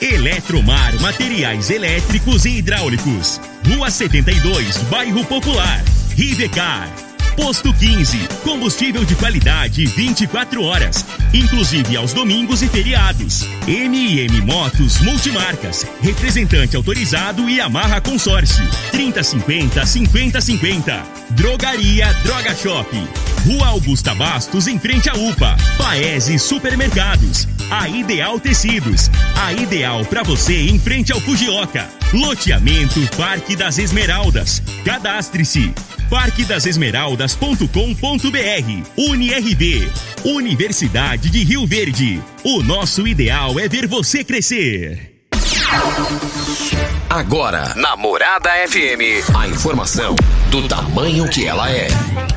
Eletromar Materiais Elétricos e Hidráulicos. Rua 72, Bairro Popular. Rivecar. Posto 15. Combustível de qualidade 24 horas, inclusive aos domingos e feriados. MM Motos Multimarcas. Representante autorizado e amarra consórcio. 3050 5050. Drogaria Droga Shop. Rua Augusta Bastos, em frente à UPA. Paese Supermercados. A Ideal Tecidos. A ideal para você em frente ao Fujioka. Loteamento Parque das Esmeraldas. Cadastre-se parquedasesmeraldas.com.br UniRV Universidade de Rio Verde. O nosso ideal é ver você crescer. Agora, na Morada FM, a informação do tamanho que ela é.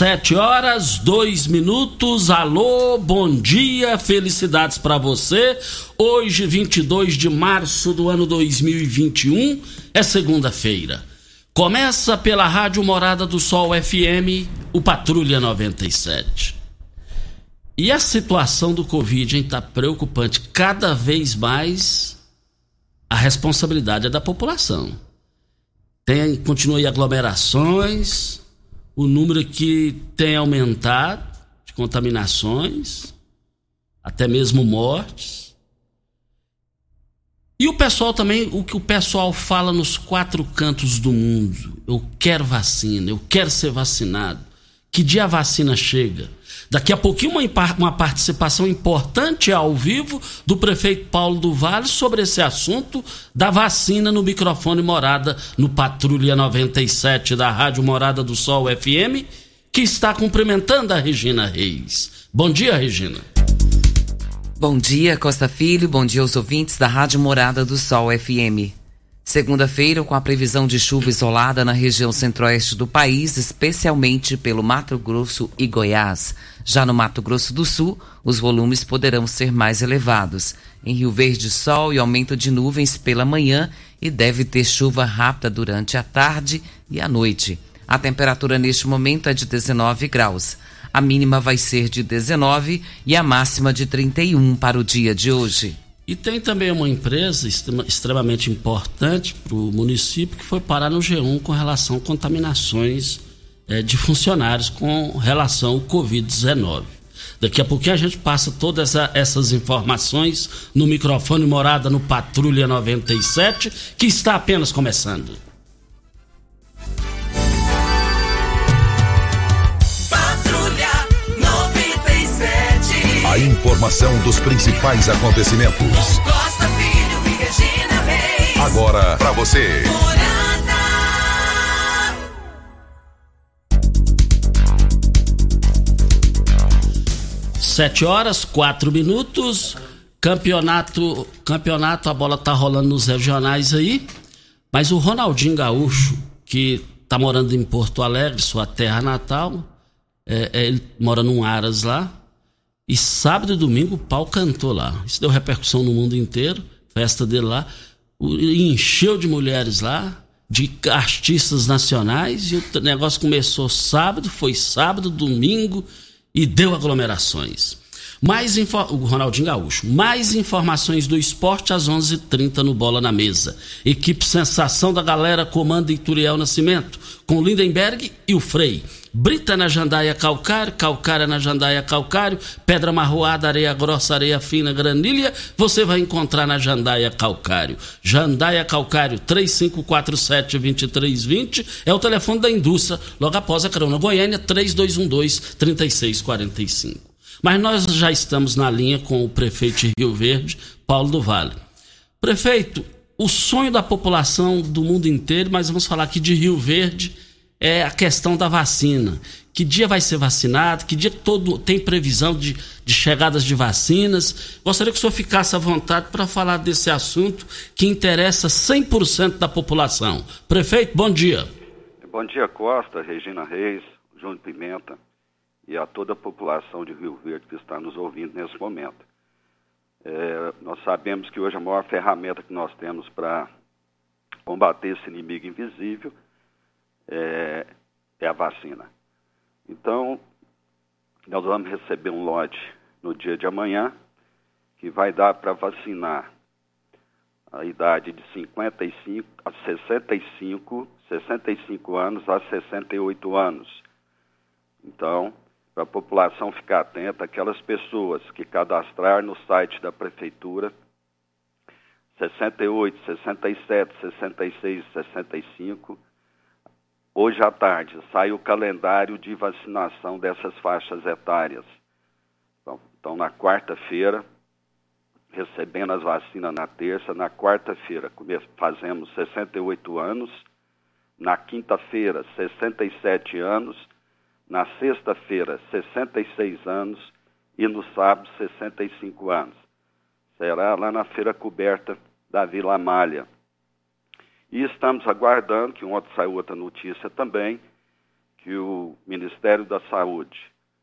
Sete horas, dois minutos. Alô, bom dia, felicidades para você. Hoje, 22 de março do ano 2021, é segunda-feira. Começa pela Rádio Morada do Sol FM, o Patrulha 97. E a situação do Covid, hein, tá preocupante. Cada vez mais a responsabilidade é da população. Tem, continua aí aglomerações, o número que tem aumentado de contaminações, até mesmo mortes. E o pessoal também, o que o pessoal fala nos quatro cantos do mundo: eu quero vacina, eu quero ser vacinado. Que dia a vacina chega? Daqui a pouquinho, uma, uma participação importante ao vivo do prefeito Paulo do Vale sobre esse assunto da vacina no microfone Morada, no Patrulha 97 da Rádio Morada do Sol FM, que está cumprimentando a Regina Reis. Bom dia, Regina. Bom dia, Costa Filho. Bom dia aos ouvintes da Rádio Morada do Sol FM. Segunda-feira, com a previsão de chuva isolada na região centro-oeste do país, especialmente pelo Mato Grosso e Goiás. Já no Mato Grosso do Sul, os volumes poderão ser mais elevados. Em Rio Verde, sol e aumento de nuvens pela manhã e deve ter chuva rápida durante a tarde e a noite. A temperatura neste momento é de 19 graus. A mínima vai ser de 19 e a máxima de 31 para o dia de hoje. E tem também uma empresa extremamente importante para o município que foi parar no G1 com relação a contaminações é, de funcionários com relação ao Covid-19. Daqui a pouquinho a gente passa todas essa, essas informações no microfone Morada no Patrulha 97, que está apenas começando. A informação dos principais acontecimentos. Costa Filho e Regina Reis. Agora para você. Sete horas, quatro minutos. Campeonato, campeonato, a bola tá rolando nos regionais aí. Mas o Ronaldinho Gaúcho, que tá morando em Porto Alegre, sua terra natal, é, é, ele mora num Aras lá, e sábado e domingo o pau cantou lá. Isso deu repercussão no mundo inteiro. Festa dele lá. Encheu de mulheres lá, de artistas nacionais. E o negócio começou sábado, foi sábado, domingo e deu aglomerações. Mais o Ronaldinho Gaúcho. Mais informações do esporte às 11:30 h 30 no Bola na Mesa. Equipe Sensação da Galera comanda Ituriel Nascimento, com Lindenberg e o Frei. Brita na jandaia calcário, calcária na jandaia calcário, pedra marroada, areia grossa, areia fina, granilha, você vai encontrar na jandaia calcário. Jandaia calcário 3547-2320 é o telefone da indústria, logo após a Carona Goiânia 3212-3645. Mas nós já estamos na linha com o prefeito de Rio Verde, Paulo do Vale. Prefeito, o sonho da população do mundo inteiro, mas vamos falar aqui de Rio Verde, é a questão da vacina. Que dia vai ser vacinado? Que dia todo tem previsão de, de chegadas de vacinas? Gostaria que o senhor ficasse à vontade para falar desse assunto que interessa 100% da população. Prefeito, bom dia. Bom dia, Costa, Regina Reis, João Pimenta e a toda a população de Rio Verde que está nos ouvindo nesse momento. É, nós sabemos que hoje a maior ferramenta que nós temos para combater esse inimigo invisível é, é, a vacina. Então, nós vamos receber um lote no dia de amanhã que vai dar para vacinar a idade de 55 a 65, 65 anos a 68 anos. Então, para a população ficar atenta, aquelas pessoas que cadastrar no site da prefeitura 68, 67, 66, 65, hoje à tarde sai o calendário de vacinação dessas faixas etárias. Então, então na quarta-feira, recebendo as vacinas na terça, na quarta-feira fazemos 68 anos, na quinta-feira 67 anos na sexta-feira 66 anos e no sábado 65 anos. Será lá na feira coberta da Vila Malha. E estamos aguardando, que ontem saiu outra notícia também, que o Ministério da Saúde,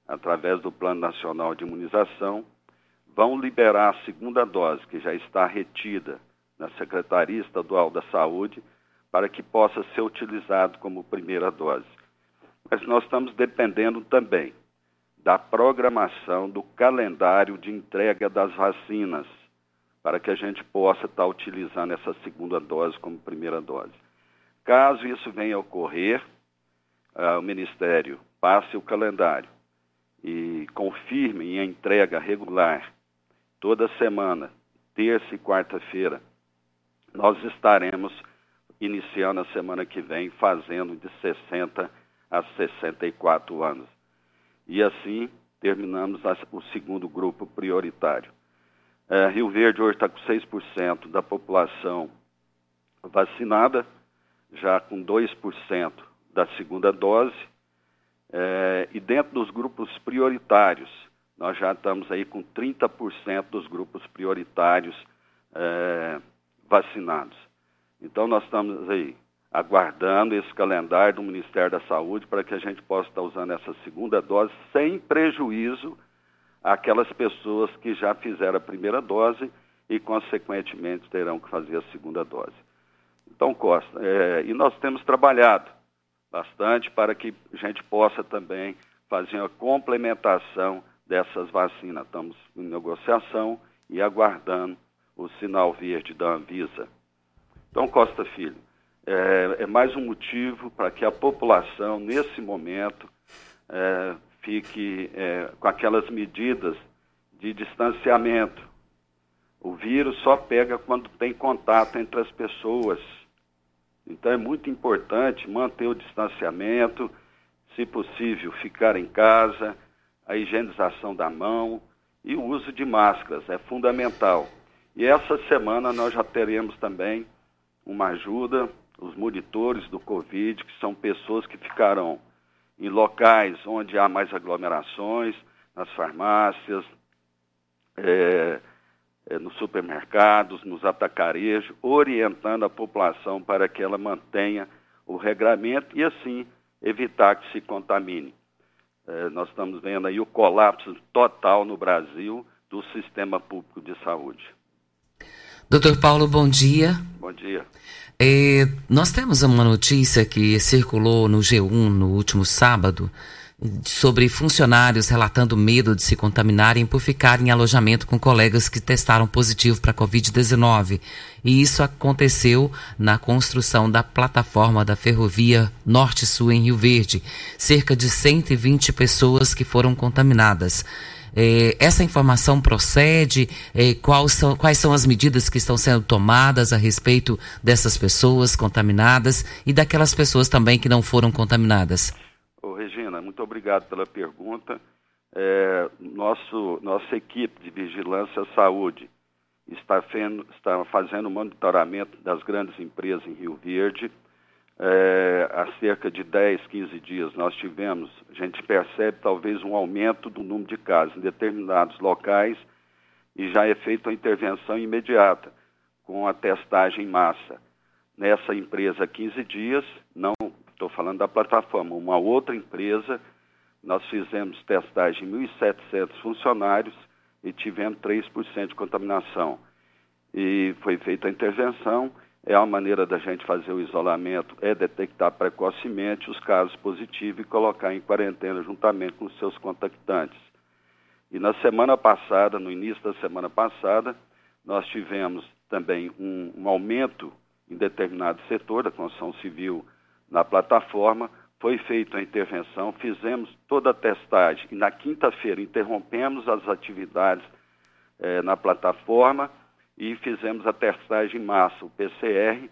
através do Plano Nacional de Imunização, vão liberar a segunda dose, que já está retida na Secretaria Estadual da Saúde, para que possa ser utilizado como primeira dose mas nós estamos dependendo também da programação do calendário de entrega das vacinas, para que a gente possa estar utilizando essa segunda dose como primeira dose. Caso isso venha a ocorrer, uh, o Ministério passe o calendário e confirme a entrega regular toda semana, terça e quarta-feira, nós estaremos iniciando a semana que vem fazendo de 60 a 64 anos. E assim terminamos o segundo grupo prioritário. É, Rio Verde hoje está com 6% da população vacinada, já com 2% da segunda dose. É, e dentro dos grupos prioritários, nós já estamos aí com 30% dos grupos prioritários é, vacinados. Então nós estamos aí aguardando esse calendário do Ministério da Saúde para que a gente possa estar usando essa segunda dose sem prejuízo àquelas pessoas que já fizeram a primeira dose e, consequentemente, terão que fazer a segunda dose. Então, Costa, é, e nós temos trabalhado bastante para que a gente possa também fazer uma complementação dessas vacinas. Estamos em negociação e aguardando o sinal verde da Anvisa. Então, Costa Filho, é, é mais um motivo para que a população, nesse momento, é, fique é, com aquelas medidas de distanciamento. O vírus só pega quando tem contato entre as pessoas. Então é muito importante manter o distanciamento, se possível, ficar em casa, a higienização da mão e o uso de máscaras é fundamental. E essa semana nós já teremos também uma ajuda os monitores do Covid, que são pessoas que ficarão em locais onde há mais aglomerações, nas farmácias, é, é, nos supermercados, nos atacarejos, orientando a população para que ela mantenha o regramento e assim evitar que se contamine. É, nós estamos vendo aí o colapso total no Brasil do sistema público de saúde. Doutor Paulo, bom dia. Bom dia. É, nós temos uma notícia que circulou no G1 no último sábado sobre funcionários relatando medo de se contaminarem por ficarem em alojamento com colegas que testaram positivo para Covid-19. E isso aconteceu na construção da plataforma da ferrovia Norte-Sul em Rio Verde. Cerca de 120 pessoas que foram contaminadas. É, essa informação procede? É, são, quais são as medidas que estão sendo tomadas a respeito dessas pessoas contaminadas e daquelas pessoas também que não foram contaminadas? Ô, Regina, muito obrigado pela pergunta. é, nosso, nossa equipe de vigilância à saúde está, fendo, está fazendo monitoramento das grandes empresas em Rio Verde. É, há cerca de 10, 15 dias nós tivemos, a gente percebe talvez um aumento do número de casos em determinados locais e já é feita a intervenção imediata com a testagem em massa. Nessa empresa, 15 dias, não estou falando da plataforma, uma outra empresa, nós fizemos testagem em 1.700 funcionários e tivemos 3% de contaminação. E foi feita a intervenção, é uma maneira da gente fazer o isolamento, é detectar precocemente os casos positivos e colocar em quarentena juntamente com os seus contactantes. E na semana passada, no início da semana passada, nós tivemos também um, um aumento em determinado setor da construção civil na plataforma, foi feita a intervenção, fizemos toda a testagem e na quinta-feira interrompemos as atividades eh, na plataforma e fizemos a testagem em massa, o PCR,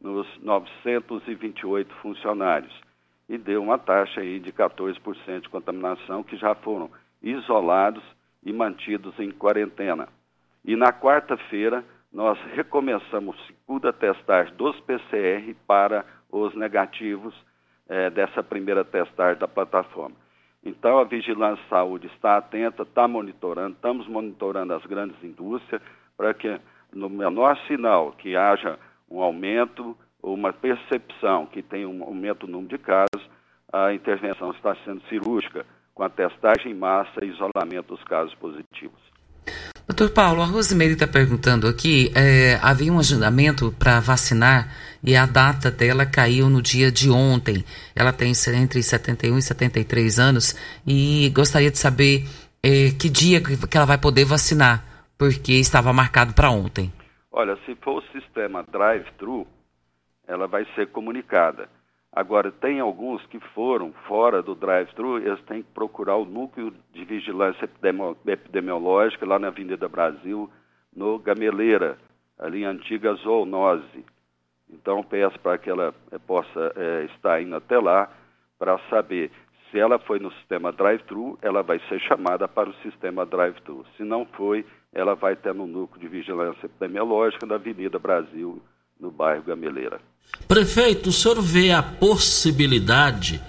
nos 928 funcionários e deu uma taxa aí de 14% de contaminação que já foram isolados e mantidos em quarentena. E na quarta-feira nós recomeçamos segunda testagem dos PCR para os negativos eh, dessa primeira testagem da plataforma. Então a Vigilância Saúde está atenta, está monitorando, estamos monitorando as grandes indústrias para que no menor sinal que haja um aumento ou uma percepção que tem um aumento no número de casos, a intervenção está sendo cirúrgica com a testagem em massa e isolamento dos casos positivos. Doutor Paulo, a Rosimeire está perguntando aqui, é, havia um agendamento para vacinar e a data dela caiu no dia de ontem. Ela tem entre 71 e 73 anos e gostaria de saber é, que dia que ela vai poder vacinar, porque estava marcado para ontem. Olha, se for o sistema drive-thru, ela vai ser comunicada. Agora, tem alguns que foram fora do drive-thru, eles têm que procurar o núcleo de vigilância epidemiológica lá na Avenida Brasil, no Gameleira, ali em antiga zoonose. Então, peço para que ela eh, possa é, estar indo até lá para saber se ela foi no sistema drive-thru, ela vai ser chamada para o sistema drive-thru. Se não foi, ela vai ter no núcleo de vigilância epidemiológica da Avenida Brasil, no bairro Gameleira. Prefeito, o senhor vê a possibilidade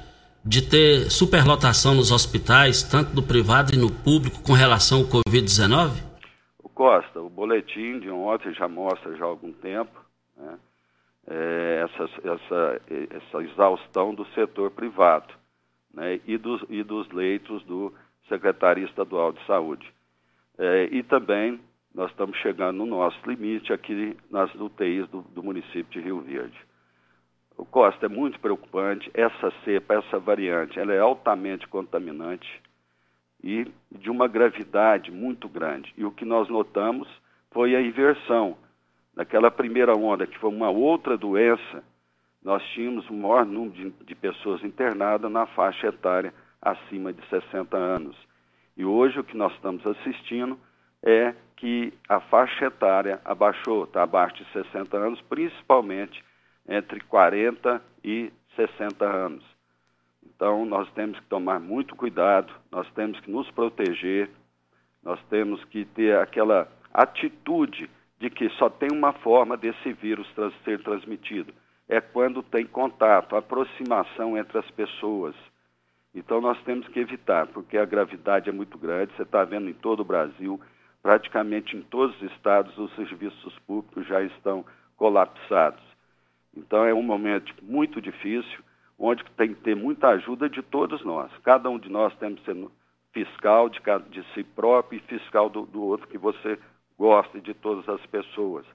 de ter superlotação nos hospitais, tanto no privado e no público, com relação ao Covid-19? Costa, o boletim de ontem já mostra já há algum tempo né, é, essa, essa, essa exaustão do setor privado né, e, dos, e dos leitos do Secretaria Estadual de Saúde. É, e também nós estamos chegando no nosso limite aqui nas UTIs do, do município de Rio Verde. O Costa é muito preocupante, essa cepa, essa variante, ela é altamente contaminante e de uma gravidade muito grande. E o que nós notamos foi a inversão. Naquela primeira onda, que foi uma outra doença, nós tínhamos o maior número de, de pessoas internadas na faixa etária acima de 60 anos. E hoje o que nós estamos assistindo é que a faixa etária abaixou, está abaixo de 60 anos, principalmente entre 40 e 60 anos. Então, nós temos que tomar muito cuidado, nós temos que nos proteger, nós temos que ter aquela atitude de que só tem uma forma desse vírus ser transmitido: é quando tem contato, aproximação entre as pessoas. Então, nós temos que evitar, porque a gravidade é muito grande, você está vendo em todo o Brasil praticamente em todos os estados os serviços públicos já estão colapsados. Então é um momento muito difícil, onde tem que ter muita ajuda de todos nós. Cada um de nós temos que ser fiscal de, de si próprio e fiscal do, do outro que você gosta de todas as pessoas.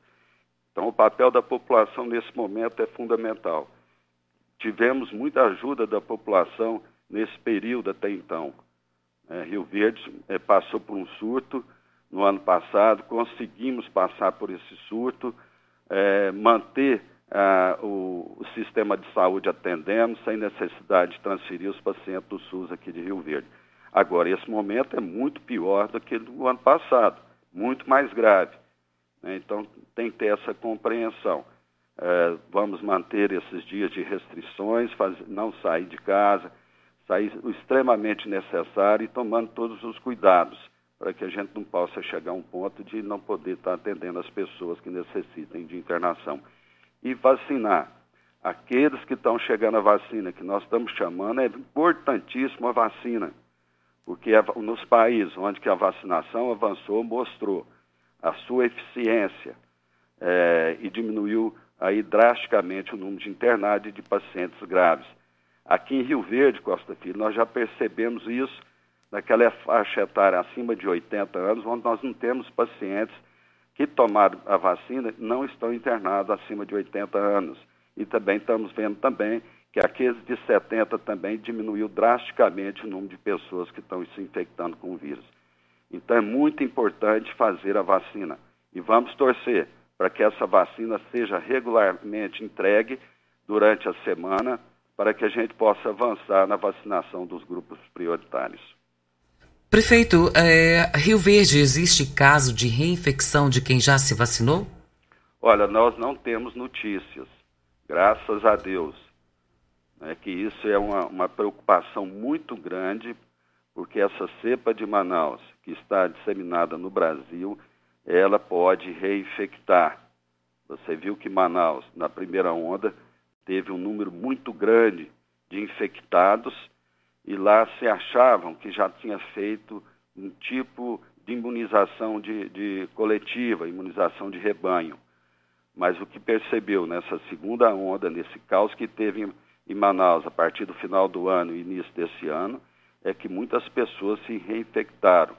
Então o papel da população nesse momento é fundamental. Tivemos muita ajuda da população nesse período até então. É, Rio Verde é, passou por um surto, no ano passado, conseguimos passar por esse surto, é, manter o, o, sistema de saúde atendendo, sem necessidade de transferir os pacientes do SUS aqui de Rio Verde. Agora, esse momento é muito pior do que do ano passado, muito mais grave. Né? Então, tem que ter essa compreensão. É, vamos manter esses dias de restrições, não sair de casa. Sair extremamente necessário e tomando todos os cuidados para que a gente não possa chegar a um ponto de não poder estar atendendo as pessoas que necessitem de internação. E vacinar. Aqueles que estão chegando à vacina, que nós estamos chamando, é importantíssimo a vacina, porque nos países onde a vacinação avançou, mostrou a sua eficiência é, e diminuiu aí drasticamente o número de internados e de pacientes graves. Aqui em Rio Verde, Costa Filho, nós já percebemos isso naquela faixa etária acima de 80 anos, onde nós não temos pacientes que tomaram a vacina não estão internados acima de 80 anos. E também estamos vendo também que aqueles de 70 também diminuiu drasticamente o número de pessoas que estão se infectando com o vírus. Então é muito importante fazer a vacina. E vamos torcer para que essa vacina seja regularmente entregue durante a semana, para que a gente possa avançar na vacinação dos grupos prioritários. Prefeito, é, Rio Verde, existe caso de reinfecção de quem já se vacinou? Olha, nós não temos notícias, graças a Deus. É que isso é uma, uma preocupação muito grande, porque essa cepa de Manaus, que está disseminada no Brasil, ela pode reinfectar. Você viu que Manaus, na primeira onda, teve um número muito grande de infectados e lá se achavam que já tinha feito um tipo de imunização de, de coletiva, imunização de rebanho. Mas o que percebeu nessa segunda onda, nesse caos que teve em, Manaus a partir do final do ano e início desse ano, é que muitas pessoas se reinfectaram.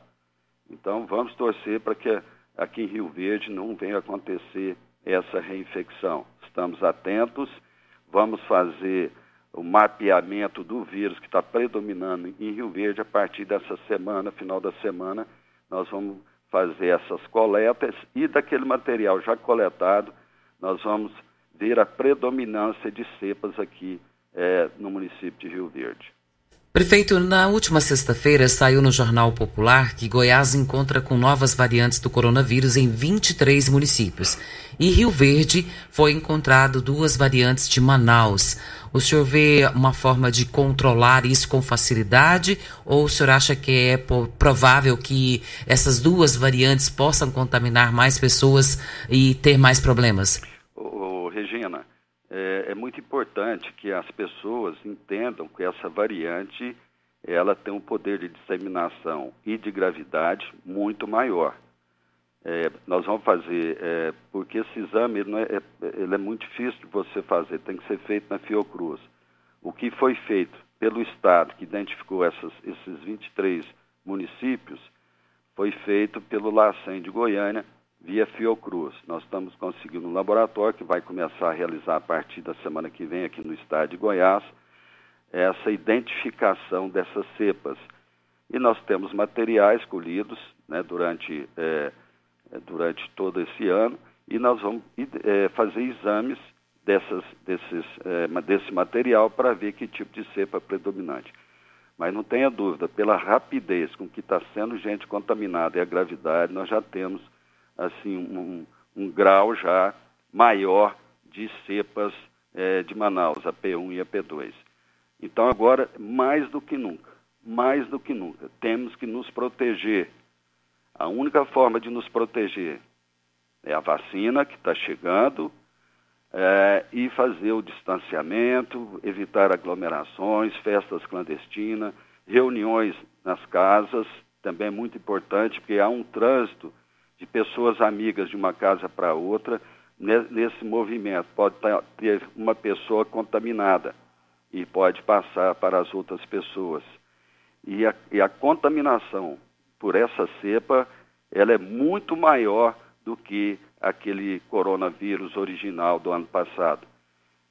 Então vamos torcer para que aqui em Rio Verde não venha acontecer essa reinfecção. Estamos atentos, vamos fazer o mapeamento do vírus que está predominando em Rio Verde a partir dessa semana, final da semana, nós vamos fazer essas coletas e daquele material já coletado, nós vamos ver a predominância de cepas aqui é, no município de Rio Verde. Prefeito, na última sexta-feira saiu no Jornal Popular que Goiás encontra com novas variantes do coronavírus em 23 municípios. E Rio Verde foi encontrado duas variantes de Manaus. O senhor vê uma forma de controlar isso com facilidade ou o senhor acha que é provável que essas duas variantes possam contaminar mais pessoas e ter mais problemas? Ô, Regina, é, é, muito importante que as pessoas entendam que essa variante ela tem um poder de disseminação e de gravidade muito maior. É, nós vamos fazer, é, porque esse exame ele, é, é, ele é muito difícil de você fazer, tem que ser feito na Fiocruz. O que foi feito pelo Estado, que identificou essas, esses 23 municípios, foi feito pelo LACEN de Goiânia, via Fiocruz. Nós estamos conseguindo um laboratório que vai começar a realizar a partir da semana que vem aqui no estado de Goiás essa identificação dessas cepas. E nós temos materiais colhidos né, durante, é, é durante todo esse ano e nós vamos é, fazer exames dessas, desses, é, desse material para ver que tipo de cepa predominante. Mas não tenha dúvida, pela rapidez com que está sendo gente contaminada e a gravidade, nós já temos assim um, um grau já maior de cepas é, de Manaus, a P1 e a P2. Então agora, mais do que nunca, mais do que nunca, temos que nos proteger. A única forma de nos proteger é a vacina que está chegando é, e fazer o distanciamento, evitar aglomerações, festas clandestinas, reuniões nas casas, também é muito importante, porque há um trânsito de pessoas amigas de uma casa para outra nesse movimento. Pode ter uma pessoa contaminada e pode passar para as outras pessoas. E a, e a contaminação por essa cepa, ela é muito maior do que aquele coronavírus original do ano passado.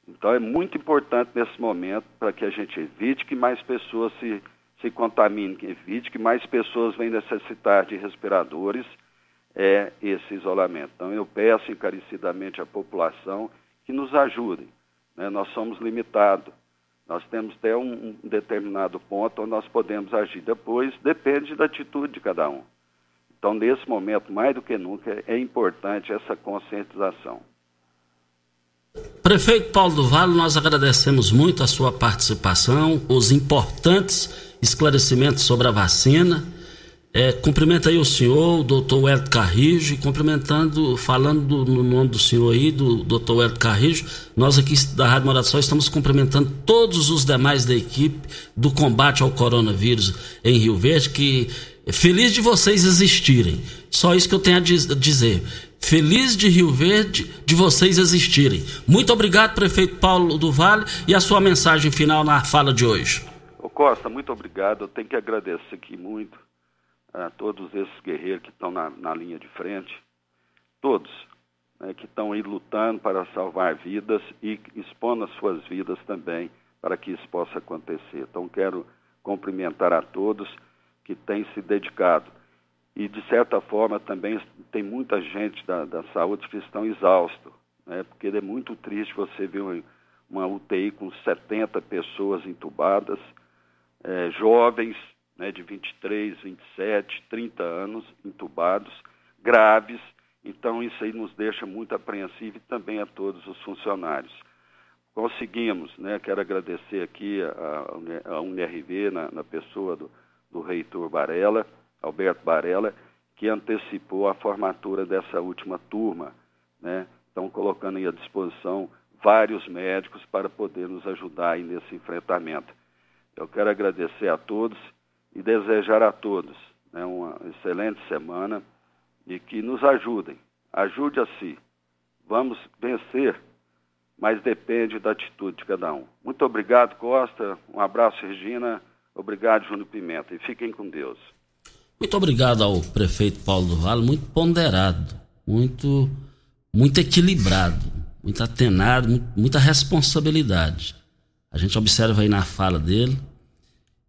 Então é muito importante nesse momento para que a gente evite que mais pessoas se, se contaminem, que evite que mais pessoas venham necessitar de respiradores é esse isolamento. Então, eu peço encarecidamente à população que nos ajudem. Né? Nós somos limitados. Nós temos até um, um, determinado ponto onde nós podemos agir. Depois, depende da atitude de cada um. Então, nesse momento, mais do que nunca, é importante essa conscientização. Prefeito Paulo do Vale, nós agradecemos muito a sua participação, os importantes esclarecimentos sobre a vacina. É, cumprimento aí o senhor, o doutor Hélio Carrijo, cumprimentando, falando do, no nome do senhor aí, do doutor Hélio Carrijo, nós aqui da Rádio Morada Sol estamos cumprimentando todos os demais da equipe do combate ao coronavírus em Rio Verde, que feliz de vocês existirem. Só isso que eu tenho a dizer. Feliz de Rio Verde de vocês existirem. Muito obrigado, prefeito Paulo do Vale, e a sua mensagem final na fala de hoje. Ô Costa, muito obrigado. Eu tenho que agradecer aqui muito a todos esses guerreiros que estão na, na linha de frente, todos né, que estão aí lutando para salvar vidas e expondo as suas vidas também para que isso possa acontecer. Então, quero cumprimentar a todos que têm se dedicado. E, de certa forma, também tem muita gente da, da saúde que estão exaustos, né, porque é muito triste você ver uma, uma UTI com 70 pessoas entubadas, é, jovens né, de 23, 27, 30 anos entubados, graves. Então, isso aí nos deixa muito apreensivo e também a todos os funcionários. Conseguimos, né, quero agradecer aqui a, a UNRV, na, na pessoa do, do reitor Barella, Alberto Barella, que antecipou a formatura dessa última turma. Né? Estão colocando à disposição vários médicos para poder nos ajudar nesse enfrentamento. Eu quero agradecer a todos e desejar a todos né, uma excelente semana e que nos ajudem. Ajude a si. Vamos vencer, mas depende da atitude de cada um. Muito obrigado, Costa. Um abraço, Regina. Obrigado, Júnior Pimenta. E fiquem com Deus. Muito obrigado ao prefeito Paulo do Vale, muito ponderado, muito, muito equilibrado, muito atenado, muita responsabilidade. A gente observa aí na fala dele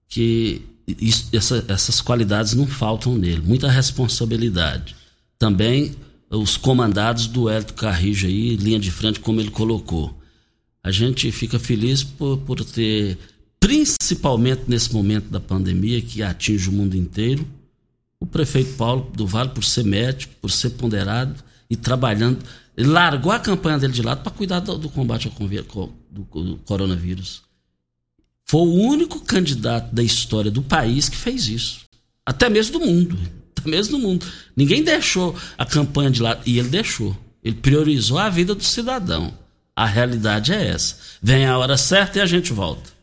que isso, essa, essas qualidades não faltam nele. Muita responsabilidade. Também os comandados do Hélio Carrijo aí, linha de frente, como ele colocou. A gente fica feliz por, por ter, principalmente nesse momento da pandemia que atinge o mundo inteiro, o prefeito Paulo do Vale, por ser médico, por ser ponderado e trabalhando. Ele largou a campanha dele de lado para cuidar do, do combate ao do, do coronavírus. Foi o único candidato da história do país que fez isso. Até mesmo do mundo. Até mesmo do mundo. Ninguém deixou a campanha de lado. E ele deixou. Ele priorizou a vida do cidadão. A realidade é essa. Vem a hora certa e a gente volta.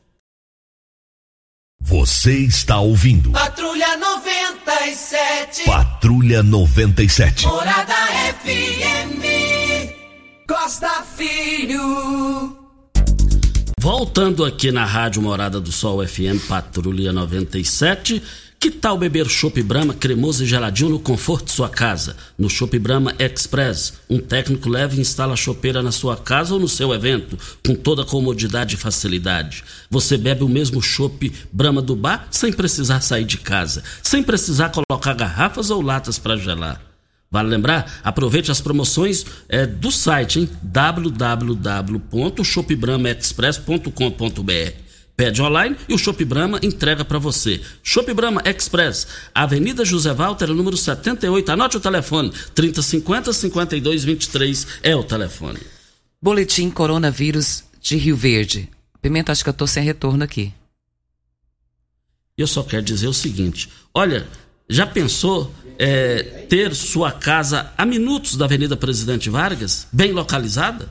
Você está ouvindo. Patrulha 97. Patrulha 97. Morada FM. Costa Filho. Voltando aqui na Rádio Morada do Sol FM Patrulha 97. Que tal beber Chopp Brahma cremoso e geladinho no conforto de sua casa? No Chopp Brahma Express, um técnico leva e instala a chopeira na sua casa ou no seu evento, com toda comodidade e facilidade. Você bebe o mesmo Chopp Brahma do bar sem precisar sair de casa, sem precisar colocar garrafas ou latas para gelar. Vale lembrar? Aproveite as promoções é, do site, hein? www.shopbramaexpress.com.br Pede online e o Shop Brahma entrega para você. Shop Brahma Express, Avenida José Walter, número 78. Anote o telefone: 3050-5223 é o telefone. Boletim Coronavírus de Rio Verde. Pimenta, acho que eu tô sem retorno aqui. Eu só quero dizer o seguinte: olha, já pensou é, ter sua casa a minutos da Avenida Presidente Vargas, bem localizada?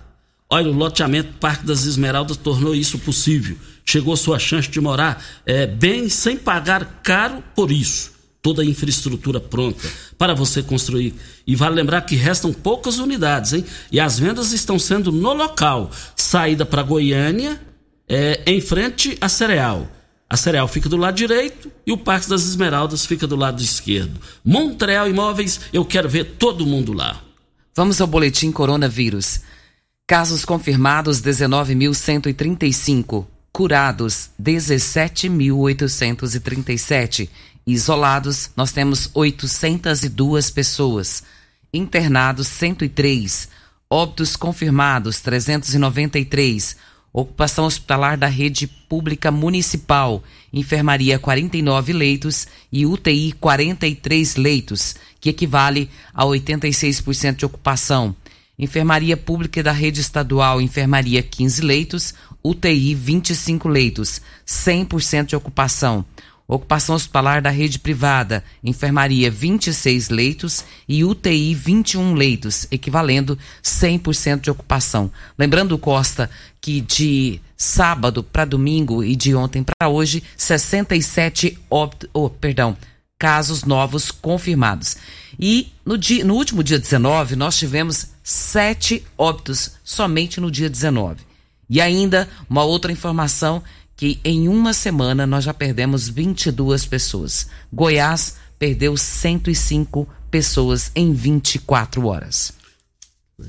Olha, o loteamento Parque das Esmeraldas tornou isso possível. Chegou sua chance de morar é, bem sem pagar caro por isso. Toda a infraestrutura pronta para você construir. E vale lembrar que restam poucas unidades, hein? E as vendas estão sendo no local. Saída para Goiânia, é, em frente a Cereal. A Cereal fica do lado direito e o Parque das Esmeraldas fica do lado esquerdo. Montreal Imóveis, eu quero ver todo mundo lá. Vamos ao boletim coronavírus. Casos confirmados 19.135, curados 17.837, isolados nós temos 802 pessoas, internados 103, óbitos confirmados 393 Ocupação hospitalar da rede pública municipal, enfermaria 49 leitos e UTI 43 leitos, que equivale a 86% de ocupação. Enfermaria Pública da Rede Estadual, Enfermaria 15 leitos, UTI 25 leitos, 100% de ocupação. Ocupação hospitalar da rede privada, enfermaria 26 leitos e UTI 21 leitos, equivalendo 100% de ocupação. Lembrando, Costa, que de sábado para domingo e de ontem para hoje, 67 óbito, oh, perdão, casos novos confirmados. E no, dia, no último dia 19, nós tivemos sete óbitos somente no dia 19. E ainda uma outra informação que em uma semana nós já perdemos 22 pessoas. Goiás perdeu 105 pessoas em 24 horas.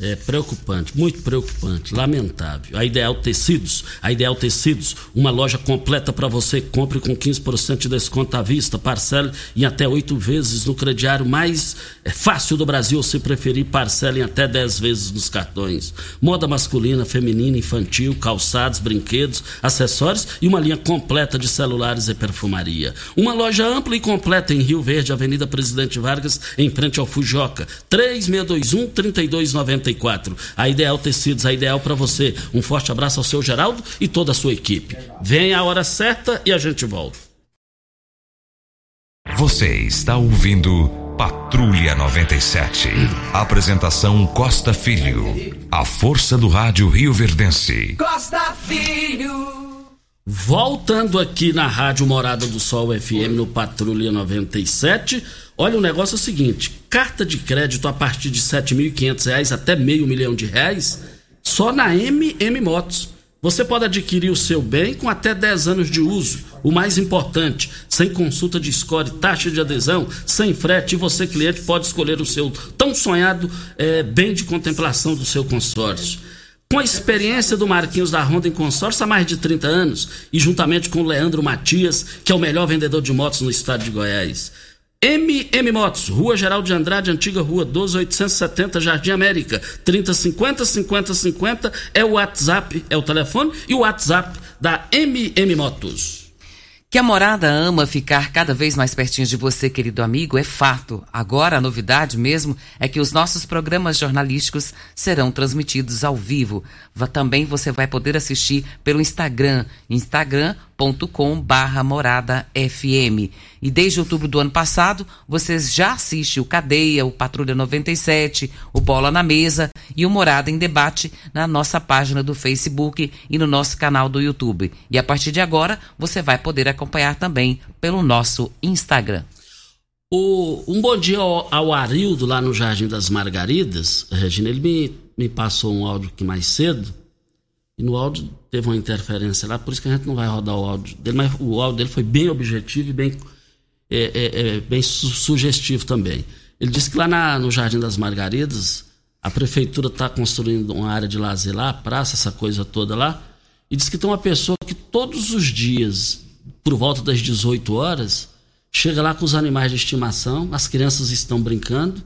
É preocupante, muito preocupante, lamentável. A Ideal Tecidos, a Ideal Tecidos, uma loja completa para você. Compre com 15% de desconto à vista, parcele em até oito vezes no crediário mais é, fácil do Brasil. Se preferir, parcele em até 10 vezes nos cartões. Moda masculina, feminina, infantil, calçados, brinquedos, acessórios e uma linha completa de celulares e perfumaria. Uma loja ampla e completa em Rio Verde, Avenida Presidente Vargas, em frente ao Fujoca. 3621 3290 94. A Ideal Tecidos, a ideal para você. Um forte abraço ao seu Geraldo e toda a sua equipe. Vem a hora certa e a gente volta. Você está ouvindo Patrulha 97. Apresentação Costa Filho. A força do rádio Rio Verdense. Costa Filho. Voltando aqui na Rádio Morada do Sol FM no Patrulha 97. Olha, o negócio é o seguinte: carta de crédito a partir de R$ 7.500 até meio milhão de reais, só na MM Motos. Você pode adquirir o seu bem com até 10 anos de uso. O mais importante, sem consulta de score, taxa de adesão, sem frete, e você, cliente, pode escolher o seu tão sonhado é, bem de contemplação do seu consórcio. Com a experiência do Marquinhos da Honda em consórcio há mais de 30 anos, e juntamente com o Leandro Matias, que é o melhor vendedor de motos no estado de Goiás. MM Motos, Rua Geral de Andrade, antiga Rua 12870, Jardim América. 3050 5050 é o WhatsApp, é o telefone e o WhatsApp da MM Motos. Que a morada ama ficar cada vez mais pertinho de você, querido amigo, é fato. Agora a novidade mesmo é que os nossos programas jornalísticos serão transmitidos ao vivo. Também você vai poder assistir pelo Instagram, Instagram youtube.com barra morada FM. E desde outubro do ano passado, vocês já assistem o Cadeia, o Patrulha 97, o Bola na Mesa e o Morada em Debate na nossa página do Facebook e no nosso canal do YouTube. E a partir de agora, você vai poder acompanhar também pelo nosso Instagram. O, um bom dia ao, ao, Arildo lá no Jardim das Margaridas. Regina, ele me, me passou um áudio aqui mais cedo e no áudio teve uma interferência lá, por isso que a gente não vai rodar o áudio dele, mas o áudio dele foi bem objetivo e bem, é, é, é, bem su sugestivo também. Ele disse que lá na, no Jardim das Margaridas, a prefeitura está construindo uma área de lazer lá, praça, essa coisa toda lá, e disse que tem uma pessoa que todos os dias, por volta das 18 horas, chega lá com os animais de estimação, as crianças estão brincando,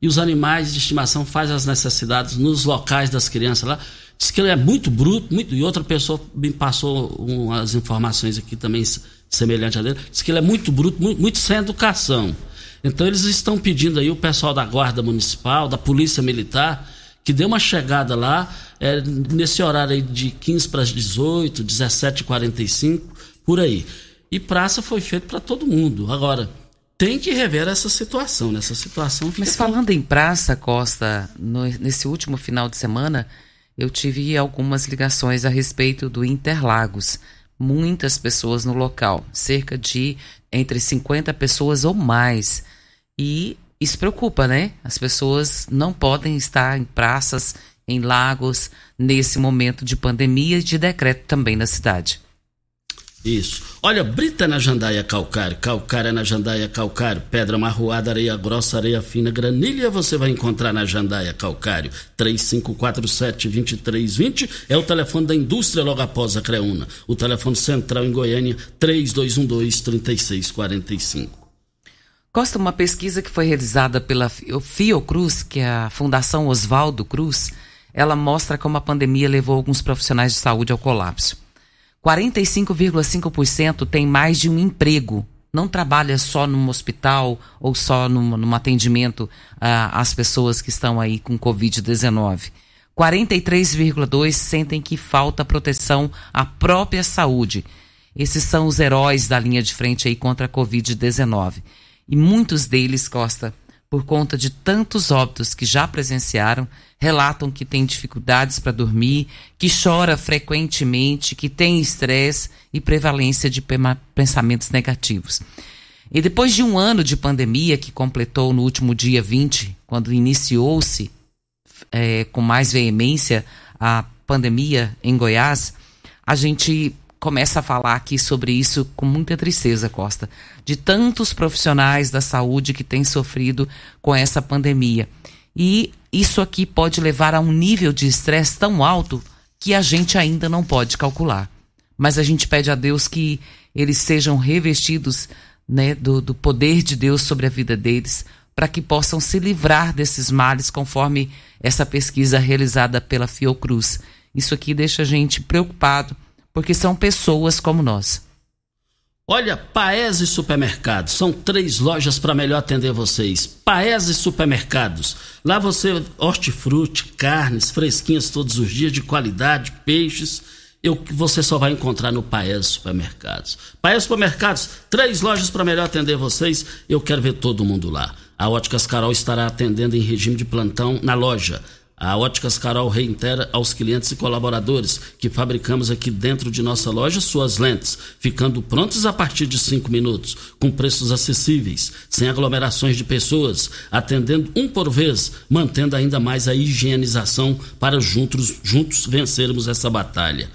e os animais de estimação fazem as necessidades nos locais das crianças lá. Diz que ele é muito bruto, muito, e outra pessoa me passou umas informações aqui também semelhantes a dele. Diz que ele é muito bruto, muito, muito sem educação. Então eles estão pedindo aí o pessoal da Guarda Municipal, da Polícia Militar, que dê uma chegada lá é, nesse horário aí de 15 para as 18, 17 45 por aí. E praça foi feito para todo mundo. Agora, tem que rever essa situação, nessa situação. Mas falando em praça, Costa, no, nesse último final de semana, eu tive algumas ligações a respeito do Interlagos. Muitas pessoas no local, cerca de entre 50 pessoas ou mais. E isso preocupa, né? As pessoas não podem estar em praças, em lagos, nesse momento de pandemia e de decreto também na cidade. Isso. Olha, brita na jandaia calcário, é na jandaia calcário, pedra marroada, areia grossa, areia fina, granilha você vai encontrar na jandaia calcário. 3547-2320 é o telefone da indústria logo após a Creuna. O telefone central em Goiânia, 3212-3645. Costa, uma pesquisa que foi realizada pela Fiocruz, que é a Fundação Oswaldo Cruz, ela mostra como a pandemia levou alguns profissionais de saúde ao colapso. 45,5% tem mais de um emprego, não trabalha só num hospital ou só num, num atendimento uh, às pessoas que estão aí com Covid-19. 43,2% sentem que falta proteção à própria saúde. Esses são os heróis da linha de frente aí contra a Covid-19. E muitos deles, Costa, por conta de tantos óbitos que já presenciaram, relatam que tem dificuldades para dormir, que chora frequentemente, que tem estresse e prevalência de pensamentos negativos. E depois de um ano de pandemia, que completou no último dia 20, quando iniciou-se é, com mais veemência a pandemia em Goiás, a gente começa a falar aqui sobre isso com muita tristeza, Costa, de tantos profissionais da saúde que têm sofrido com essa pandemia. E isso aqui pode levar a um nível de estresse tão alto que a gente ainda não pode calcular. Mas a gente pede a Deus que eles sejam revestidos né, do, do poder de Deus sobre a vida deles, para que possam se livrar desses males, conforme essa pesquisa realizada pela Fiocruz. Isso aqui deixa a gente preocupado porque são pessoas como nós. Olha, Paese Supermercados, são três lojas para melhor atender vocês. Paese Supermercados, lá você hortifruti, carnes fresquinhas todos os dias, de qualidade, peixes, eu, você só vai encontrar no Paese Supermercados. Paese Supermercados, três lojas para melhor atender vocês, eu quero ver todo mundo lá. A Óticas Carol estará atendendo em regime de plantão na loja a Óticas Carol reitera aos clientes e colaboradores que fabricamos aqui dentro de nossa loja suas lentes, ficando prontas a partir de cinco minutos, com preços acessíveis, sem aglomerações de pessoas, atendendo um por vez, mantendo ainda mais a higienização para juntos, juntos vencermos essa batalha.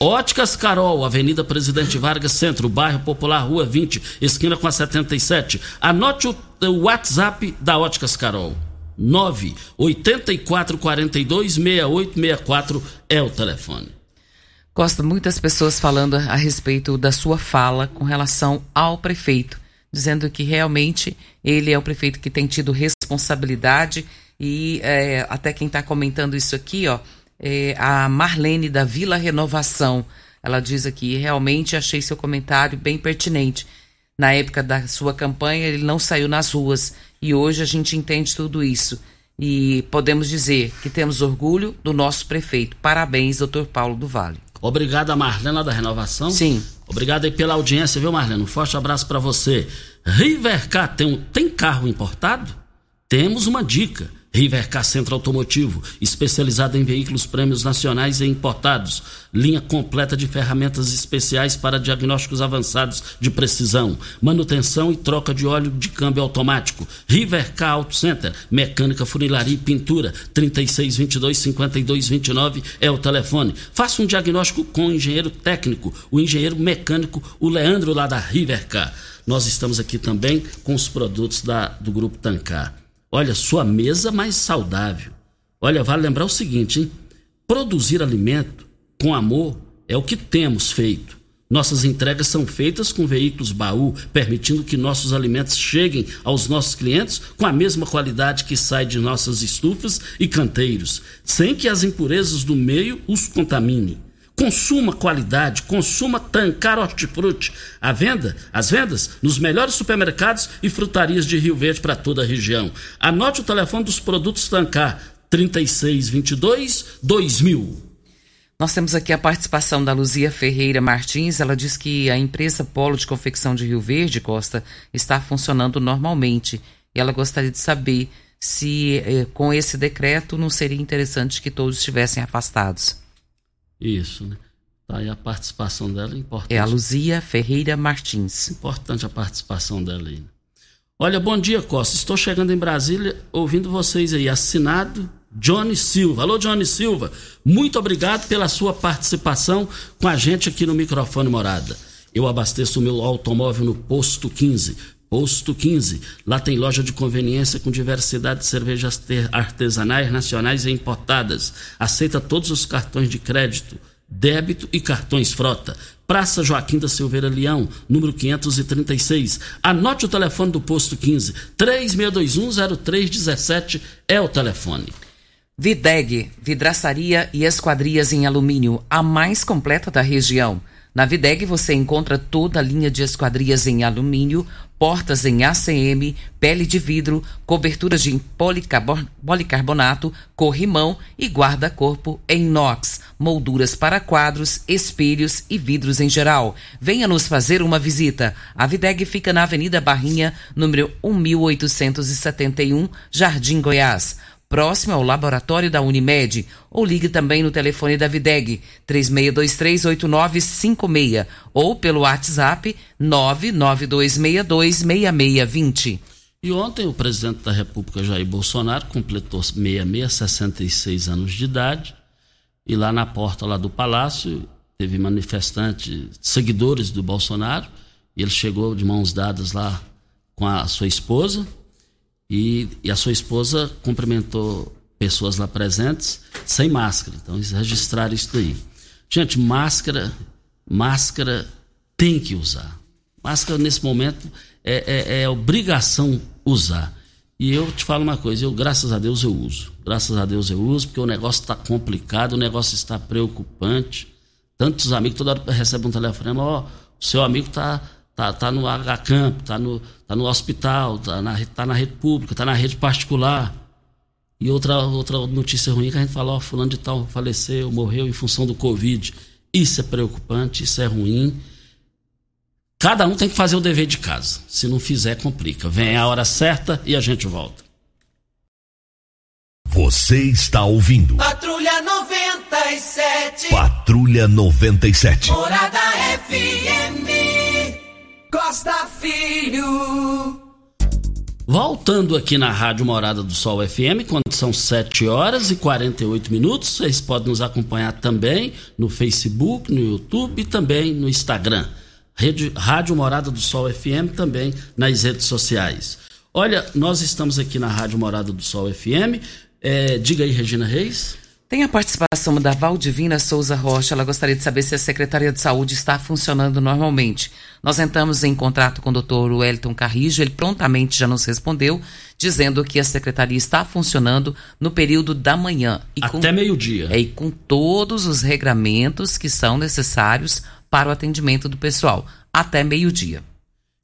Óticas Carol, Avenida Presidente Vargas Centro, bairro Popular, Rua 20, esquina com a 77. Anote o, o WhatsApp da Óticas Carol. 9 84 42 6864 é o telefone. Costa, muitas pessoas falando a respeito da sua fala com relação ao prefeito, dizendo que realmente ele é o prefeito que tem tido responsabilidade e é, até quem está comentando isso aqui, ó, é a Marlene da Vila Renovação. Ela diz aqui, realmente achei seu comentário bem pertinente. Na época da sua campanha, ele não saiu nas ruas e hoje a gente entende tudo isso. E podemos dizer que temos orgulho do nosso prefeito. Parabéns, doutor Paulo do Vale. Obrigado a Marlena da Renovação. Sim. Obrigado aí pela audiência, viu, Marlena? Um forte abraço para você. Rivercar tem, tem carro importado? Temos uma dica. Rivercar Centro Automotivo, especializado em veículos prêmios nacionais e importados. Linha completa de ferramentas especiais para diagnósticos avançados de precisão, manutenção e troca de óleo de câmbio automático. Rivercar Auto Center, mecânica, funilaria e pintura. 3622-5229 é o telefone. Faça um diagnóstico com o engenheiro técnico, o engenheiro mecânico, o Leandro lá da Rivercar. Nós estamos aqui também com os produtos da, do Grupo Tancar. Olha, sua mesa mais saudável. Olha, vale lembrar o seguinte, hein? Produzir alimento com amor é o que temos feito. Nossas entregas são feitas com veículos baú, permitindo que nossos alimentos cheguem aos nossos clientes com a mesma qualidade que sai de nossas estufas e canteiros, sem que as impurezas do meio os contaminem. Consuma qualidade, consuma Tancar Hortifruti. A venda, as vendas nos melhores supermercados e frutarias de Rio Verde para toda a região. Anote o telefone dos produtos Tancar 3622 2000. Nós temos aqui a participação da Luzia Ferreira Martins. Ela diz que a empresa Polo de Confecção de Rio Verde, Costa, está funcionando normalmente. E ela gostaria de saber se eh, com esse decreto não seria interessante que todos estivessem afastados. Isso, né? Tá aí a participação dela é importante. É a Luzia Ferreira Martins. Importante a participação dela aí. Olha, bom dia, Costa. Estou chegando em Brasília ouvindo vocês aí. Assinado Johnny Silva. Alô, Johnny Silva. Muito obrigado pela sua participação com a gente aqui no microfone Morada. Eu abasteço o meu automóvel no Posto 15. Posto 15. Lá tem loja de conveniência com diversidade de cervejas artesanais, nacionais e importadas. Aceita todos os cartões de crédito, débito e cartões frota. Praça Joaquim da Silveira Leão, número 536. Anote o telefone do posto 15. 36210317 é o telefone. Videg, vidraçaria e esquadrias em alumínio, a mais completa da região Na Videg você encontra toda a linha de esquadrias em alumínio, portas em ACM, pele de vidro, coberturas de policarbonato, corrimão e guarda-corpo em inox, molduras para quadros, espelhos e vidros em geral. Venha nos fazer uma visita. A Videg fica na Avenida Barrinha, número 1871, Jardim Goiás próximo ao laboratório da Unimed, ou ligue também no telefone da Videg 36238956 ou pelo WhatsApp 992626620. E ontem o presidente da República Jair Bolsonaro completou 66, 66 anos de idade, e lá na porta lá do palácio teve manifestantes, seguidores do Bolsonaro, e ele chegou de mãos dadas lá com a sua esposa, e, e a sua esposa cumprimentou pessoas lá presentes sem máscara. Então, eles registraram isso daí. Gente, máscara, máscara tem que usar. Máscara nesse momento é, é, é obrigação usar. E eu te falo uma coisa, eu graças a Deus eu uso. Graças a Deus eu uso, porque o negócio está complicado, o negócio está preocupante. Tantos amigos toda hora recebem um telefone, ó, oh, o seu amigo está tá, tá no H-Camp, tá no, tá no hospital, tá na, tá na rede pública, tá na rede particular. E outra, outra notícia ruim é que a gente fala, ó, fulano de tal faleceu, morreu em função do Covid. Isso é preocupante, isso é ruim. Cada um tem que fazer o dever de casa. Se não fizer, complica. Vem a hora certa e a gente volta. Você está ouvindo. Patrulha 97. Patrulha 97. Morada FM. Costa Filho. Voltando aqui na Rádio Morada do Sol FM, quando são 7 horas e 48 minutos, vocês podem nos acompanhar também no Facebook, no YouTube e também no Instagram. Rede, Rádio Morada do Sol FM também nas redes sociais. Olha, nós estamos aqui na Rádio Morada do Sol FM. É, diga aí, Regina Reis. Tem a participação da Valdivina Souza Rocha. Ela gostaria de saber se a Secretaria de Saúde está funcionando normalmente. Nós entramos em contrato com o Dr. Wellington Carrijo. Ele prontamente já nos respondeu, dizendo que a secretaria está funcionando no período da manhã. Até meio-dia. É, e com todos os regramentos que são necessários para o atendimento do pessoal. Até meio-dia.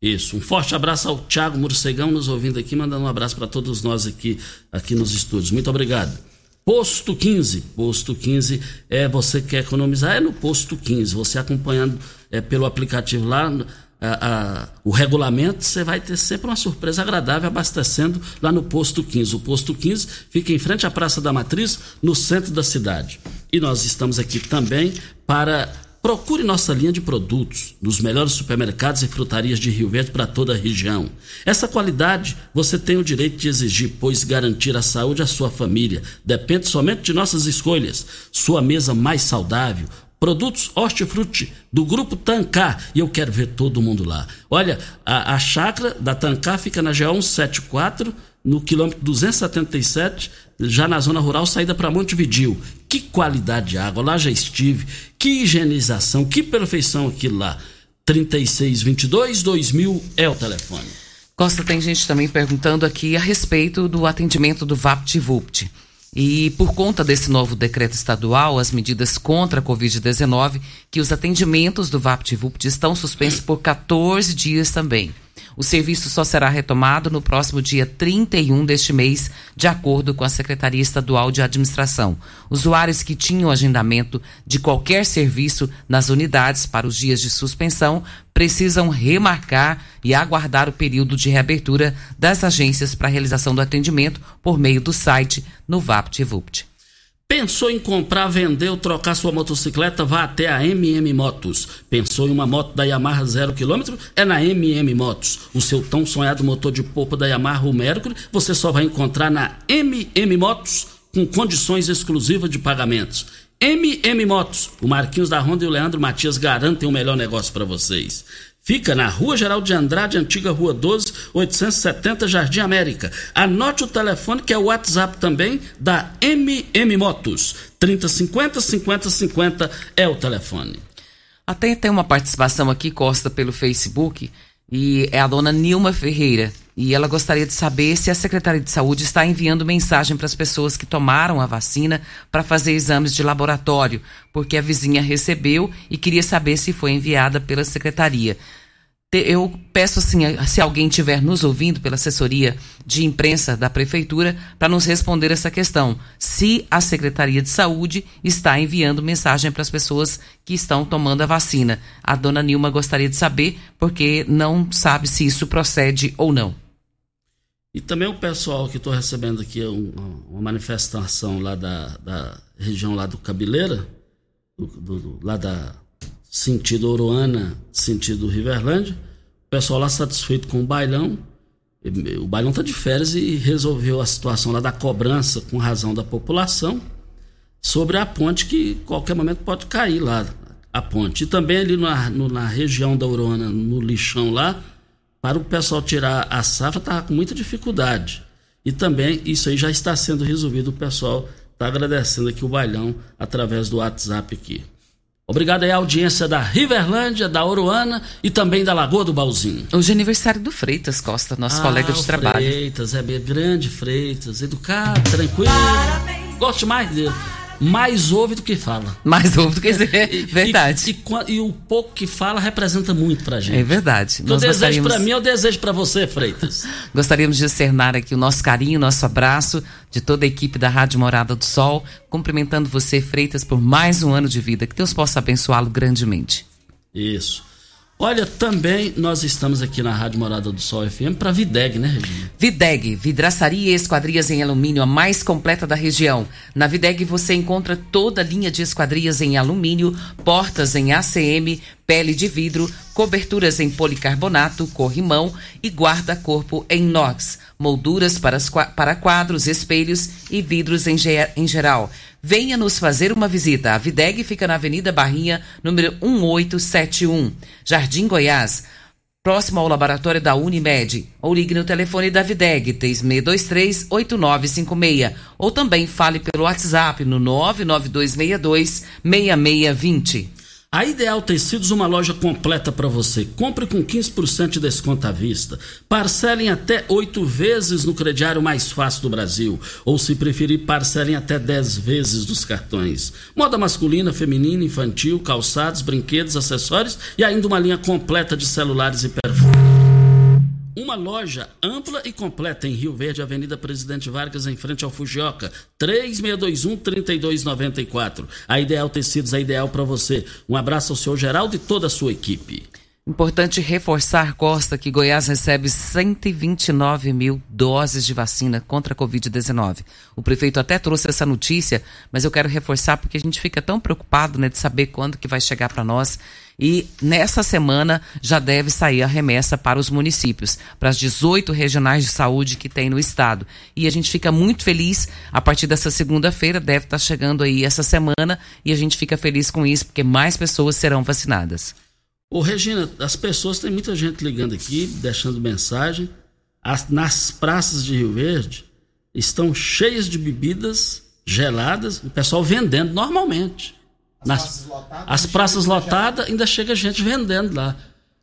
Isso. Um forte abraço ao Thiago Morcegão nos ouvindo aqui, mandando um abraço para todos nós aqui, aqui nos estúdios. Muito obrigado. Posto 15. Posto 15 é você quer economizar, é no Posto 15. Você acompanhando é, pelo aplicativo lá a, a, o regulamento, você vai ter sempre uma surpresa agradável abastecendo lá no Posto 15. O Posto 15 fica em frente à Praça da Matriz, no centro da cidade. E nós estamos aqui também para Procure nossa linha de produtos nos melhores supermercados e frutarias de Rio Verde para toda a região. Essa qualidade você tem o direito de exigir, pois garantir a saúde à sua família depende somente de nossas escolhas. Sua mesa mais saudável, produtos hortifruti do grupo Tancar e eu quero ver todo mundo lá. Olha, a, a chácara da Tancar fica na G174 no quilômetro 277, já na zona rural, saída para Montevidil. Que qualidade de água, lá já estive. Que higienização, que perfeição aquilo lá. 3622 2000 é o telefone. Costa, tem gente também perguntando aqui a respeito do atendimento do VaptVupt. E por conta desse novo decreto estadual, as medidas contra a Covid-19, que os atendimentos do VaptVupt estão suspensos por 14 dias também. O serviço só será retomado no próximo dia 31 deste mês, de acordo com a Secretaria Estadual de Administração. Usuários que tinham agendamento de qualquer serviço nas unidades para os dias de suspensão precisam remarcar e aguardar o período de reabertura das agências para realização do atendimento por meio do site no VaptVupt. Pensou em comprar, vender ou trocar sua motocicleta? Vá até a MM Motos. Pensou em uma moto da Yamaha zero quilômetro? É na MM Motos. O seu tão sonhado motor de polpa da Yamaha, o Mercury, você só vai encontrar na MM Motos com condições exclusivas de pagamentos. MM Motos. O Marquinhos da Honda e o Leandro Matias garantem o melhor negócio para vocês. Fica na Rua Geral de Andrade, antiga Rua 12, 870, Jardim América. Anote o telefone que é o WhatsApp também da MM Motos. 3050 5050 é o telefone. Até tem uma participação aqui, Costa, pelo Facebook. E é a dona Nilma Ferreira. E ela gostaria de saber se a Secretaria de Saúde está enviando mensagem para as pessoas que tomaram a vacina para fazer exames de laboratório, porque a vizinha recebeu e queria saber se foi enviada pela Secretaria eu peço assim, se alguém estiver nos ouvindo pela assessoria de imprensa da prefeitura, para nos responder essa questão. Se a Secretaria de Saúde está enviando mensagem para as pessoas que estão tomando a vacina. A dona Nilma gostaria de saber, porque não sabe se isso procede ou não. E também o pessoal que estou recebendo aqui uma manifestação lá da, da região lá do Cabeleira, do, do, lá da sentido Oroana, sentido Riverlândia. O pessoal lá satisfeito com o bailão. O bailão está de férias e resolveu a situação lá da cobrança com razão da população sobre a ponte que qualquer momento pode cair lá, a ponte. E também ali na, no, na região da Urona, no lixão lá, para o pessoal tirar a safra, estava com muita dificuldade. E também isso aí já está sendo resolvido. O pessoal está agradecendo aqui o bailão através do WhatsApp aqui. Obrigado aí à audiência da Riverlândia, da Oruana e também da Lagoa do Balzinho. Hoje é aniversário do Freitas Costa, nosso ah, colega de trabalho. Freitas, é grande Freitas, educado, tranquilo. Parabéns. Gosto mais dele mais ouve do que fala. Mais ouve do que dizer. verdade. E, e, e, o pouco que fala representa muito pra gente. É verdade. O desejo gostaríamos... pra mim, eu desejo pra você, Freitas. gostaríamos de externar aqui o nosso carinho, nosso abraço de toda a equipe da Rádio Morada do Sol, cumprimentando você, Freitas, por mais um ano de vida. Que Deus possa abençoá-lo grandemente. Isso. Olha, também nós estamos aqui na Rádio Morada do Sol FM para Videg, né, Regina? Videg, vidraçaria e esquadrias em alumínio, a mais completa da região. Na Videg você encontra toda a linha de esquadrias em alumínio, portas em ACM, pele de vidro, coberturas em policarbonato, corrimão e guarda-corpo em inox, molduras para, para quadros, espelhos e vidros em, em geral. Venha nos fazer uma visita. A Videg fica na Avenida Barrinha, número 1871, Jardim Goiás, próximo ao laboratório da Unimed. Ou ligue no telefone da Videg, 3623-8956. Ou também fale pelo WhatsApp no 99262-6620. A Ideal Tecidos, uma loja completa para você. Compre com 15% de desconto à vista. Parcelem até oito vezes no crediário mais fácil do Brasil. Ou, se preferir, parcelem até 10 vezes dos cartões. Moda masculina, feminina, infantil, calçados, brinquedos, acessórios e ainda uma linha completa de celulares e perfumes. Uma loja ampla e completa em Rio Verde, Avenida Presidente Vargas, em frente ao Fujioka. 3621-3294. A Ideal Tecidos é ideal para você. Um abraço ao senhor Geraldo e toda a sua equipe. Importante reforçar, Costa, que Goiás recebe 129 mil doses de vacina contra a Covid-19. O prefeito até trouxe essa notícia, mas eu quero reforçar porque a gente fica tão preocupado né, de saber quando que vai chegar para nós. E nessa semana já deve sair a remessa para os municípios, para as 18 regionais de saúde que tem no estado. E a gente fica muito feliz a partir dessa segunda-feira, deve estar chegando aí essa semana, e a gente fica feliz com isso, porque mais pessoas serão vacinadas. Ô Regina, as pessoas, tem muita gente ligando aqui, deixando mensagem. As, nas praças de Rio Verde estão cheias de bebidas geladas, o pessoal vendendo normalmente. Nas, praças lotadas, as praças lotadas ainda chega gente vendendo lá.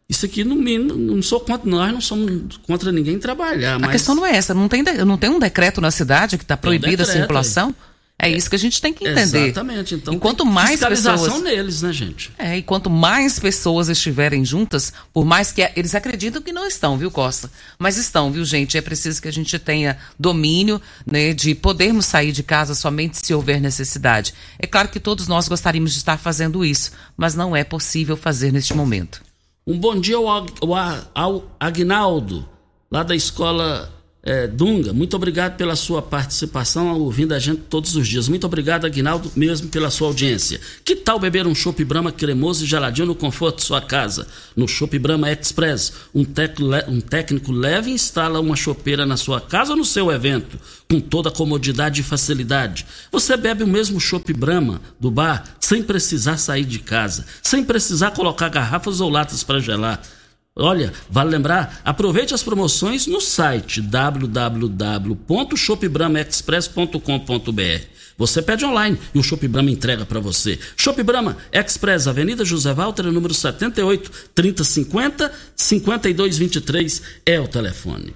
Isso aqui, no mínimo, não sou contra, nós não somos contra ninguém trabalhar. Mas... A questão não é essa, não tem, não tem um decreto na cidade que está proibida um a circulação? Aí. É isso que a gente tem que entender. Exatamente. Então, e quanto mais pessoas neles, né, gente? É, e quanto mais pessoas estiverem juntas, por mais que eles acreditam que não estão, viu, Costa? Mas estão, viu, gente? É preciso que a gente tenha domínio, né, de podermos sair de casa somente se houver necessidade. É claro que todos nós gostaríamos de estar fazendo isso, mas não é possível fazer neste momento. Um bom dia ao, ao, ao Agnaldo, lá da escola é, Dunga, muito obrigado pela sua participação, ouvindo a gente todos os dias. Muito obrigado, Aguinaldo, mesmo pela sua audiência. Que tal beber um chopp Brahma cremoso e geladinho no conforto de sua casa? No Chopp Brahma Express, um, um técnico leve instala uma chopeira na sua casa ou no seu evento, com toda comodidade e facilidade. Você bebe o mesmo chopp Brahma do bar sem precisar sair de casa, sem precisar colocar garrafas ou latas para gelar Olha, vale lembrar, aproveite as promoções no site www.shopbramaexpress.com.br. Você pede online e o Shop Brahma entrega para você. Shop Brahma Express, Avenida José Walter, número 78, 3050 5223 é o telefone.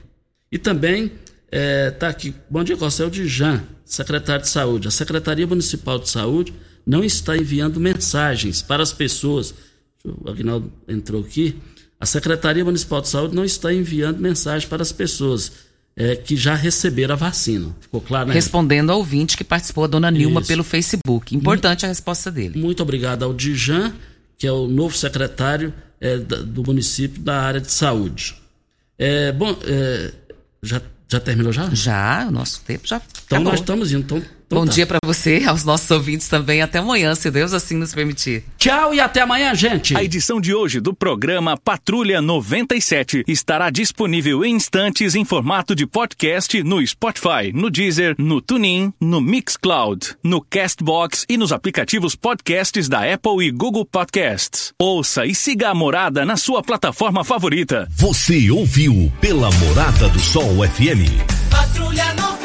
E também é, tá aqui, bom dia, Costa, é o Dijan, secretário de Saúde. A Secretaria Municipal de Saúde não está enviando mensagens para as pessoas. O Agnaldo entrou aqui a Secretaria Municipal de Saúde não está enviando mensagem para as pessoas é, que já receberam a vacina. Ficou claro, né? Respondendo ao ouvinte que participou, a dona Nilma, Isso. pelo Facebook. Importante a resposta dele. Muito obrigado ao Dijan, que é o novo secretário é, do município da área de saúde. É, bom, é, já, já terminou já? Já, o nosso tempo já. Então acabou. nós estamos indo. Então então Bom tá. dia para você, aos nossos ouvintes também. Até amanhã, se Deus assim nos permitir. Tchau e até amanhã, gente. A edição de hoje do programa Patrulha 97 estará disponível em instantes em formato de podcast no Spotify, no Deezer, no TuneIn, no Mixcloud, no Castbox e nos aplicativos podcasts da Apple e Google Podcasts. Ouça e siga a Morada na sua plataforma favorita. Você ouviu pela Morada do Sol FM. Patrulha 97.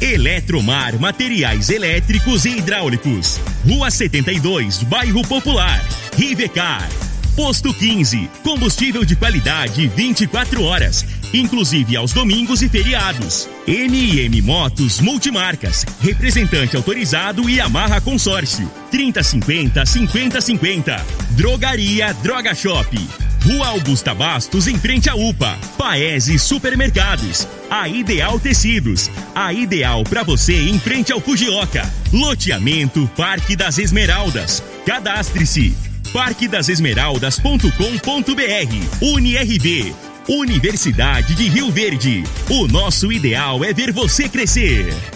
Eletromar Materiais Elétricos e Hidráulicos. Rua 72, Bairro Popular. Rivecar. Posto 15. Combustível de qualidade 24 horas, inclusive aos domingos e feriados. MM Motos Multimarcas. Representante autorizado e amarra consórcio. 3050 5050. Drogaria Droga Shop. Rua Augusta Bastos, em frente à UPA. Paese Supermercados. A Ideal Tecidos. A ideal para você em frente ao Fujioka. Loteamento Parque das Esmeraldas. Cadastre-se. parquedasesmeraldas.com.br. UniRV. Universidade de Rio Verde. O nosso ideal é ver você crescer.